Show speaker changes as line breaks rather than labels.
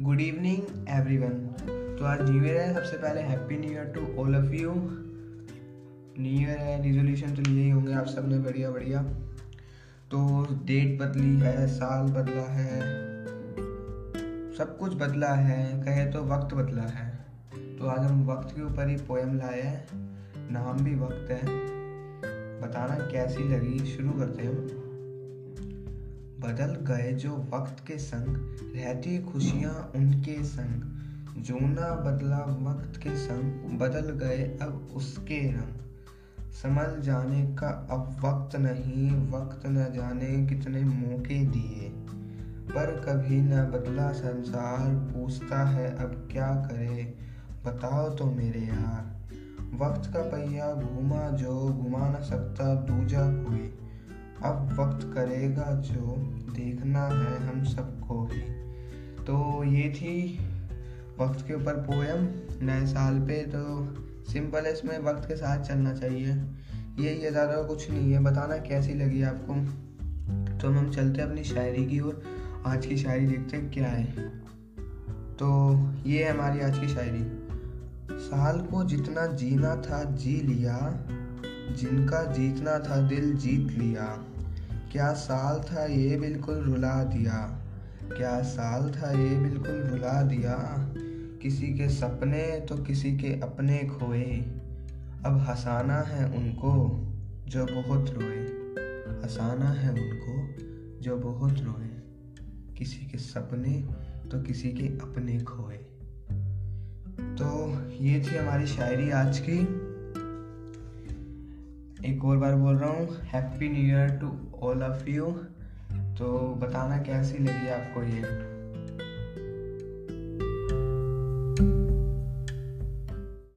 Good evening every one तो आज new year है, सबसे पहले happy new year to all of you new year है रिजोल्यूशन तो लिए ही होंगे आप सबने, बढ़िया बढ़िया. तो डेट बदली है, साल बदला है, सब कुछ बदला है, कहे तो वक्त बदला है. तो आज हम वक्त के ऊपर ही पोएम लाए हैं, नाम भी वक्त है. बताना कैसी लगी, शुरू करते हैं. बदल गए जो वक्त के संग, रहती खुशियाँ उनके संग। जूना बदला वक्त के संग, बदल गए अब उसके रंग। समझ जाने का अब वक्त नहीं, वक्त न जाने कितने मौके दिए। पर कभी न बदला संसार, पूछता है अब क्या करे, बताओ तो मेरे यार वक्त का पहिया घूमा जो घुमा न सकता, दूजा कोई। अब वक्त करेगा जो देखना है हम सबको ही। तो ये थी वक्त के ऊपर पोएम नए साल पे तो सिंपल है इसमें वक्त के साथ चलना चाहिए। ये ये ज़्यादा कुछ नहीं है, बताना कैसी लगी आपको? तो हम चलते हैं अपनी शायरी की ओर। आज की शायरी देखते हैं क्या है। तो ये है हमारी आज की शायरी। साल को जितना जीना था, जी लिया। जिनका जीतना था दिल जीत लिया। क्या साल था ये बिल्कुल रुला दिया। क्या साल था ये बिल्कुल रुला दिया। किसी के सपने तो किसी के अपने खोए। अब हंसाना है उनको जो बहुत रोए। हंसाना है उनको जो बहुत रोए। किसी के सपने तो किसी के अपने खोए। तो ये थी हमारी शायरी आज की। एक और बार बोल रहा हूँ happy new year to all of you तो बताना कैसी लगी आपको ये?